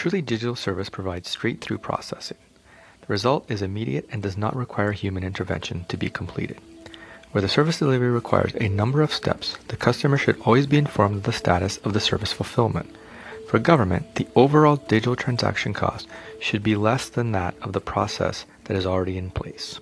truly digital service provides straight through processing. The result is immediate and does not require human intervention to be completed. Where the service delivery requires a number of steps, the customer should always be informed of the status of the service fulfillment. For government, the overall digital transaction cost should be less than that of the process that is already in place.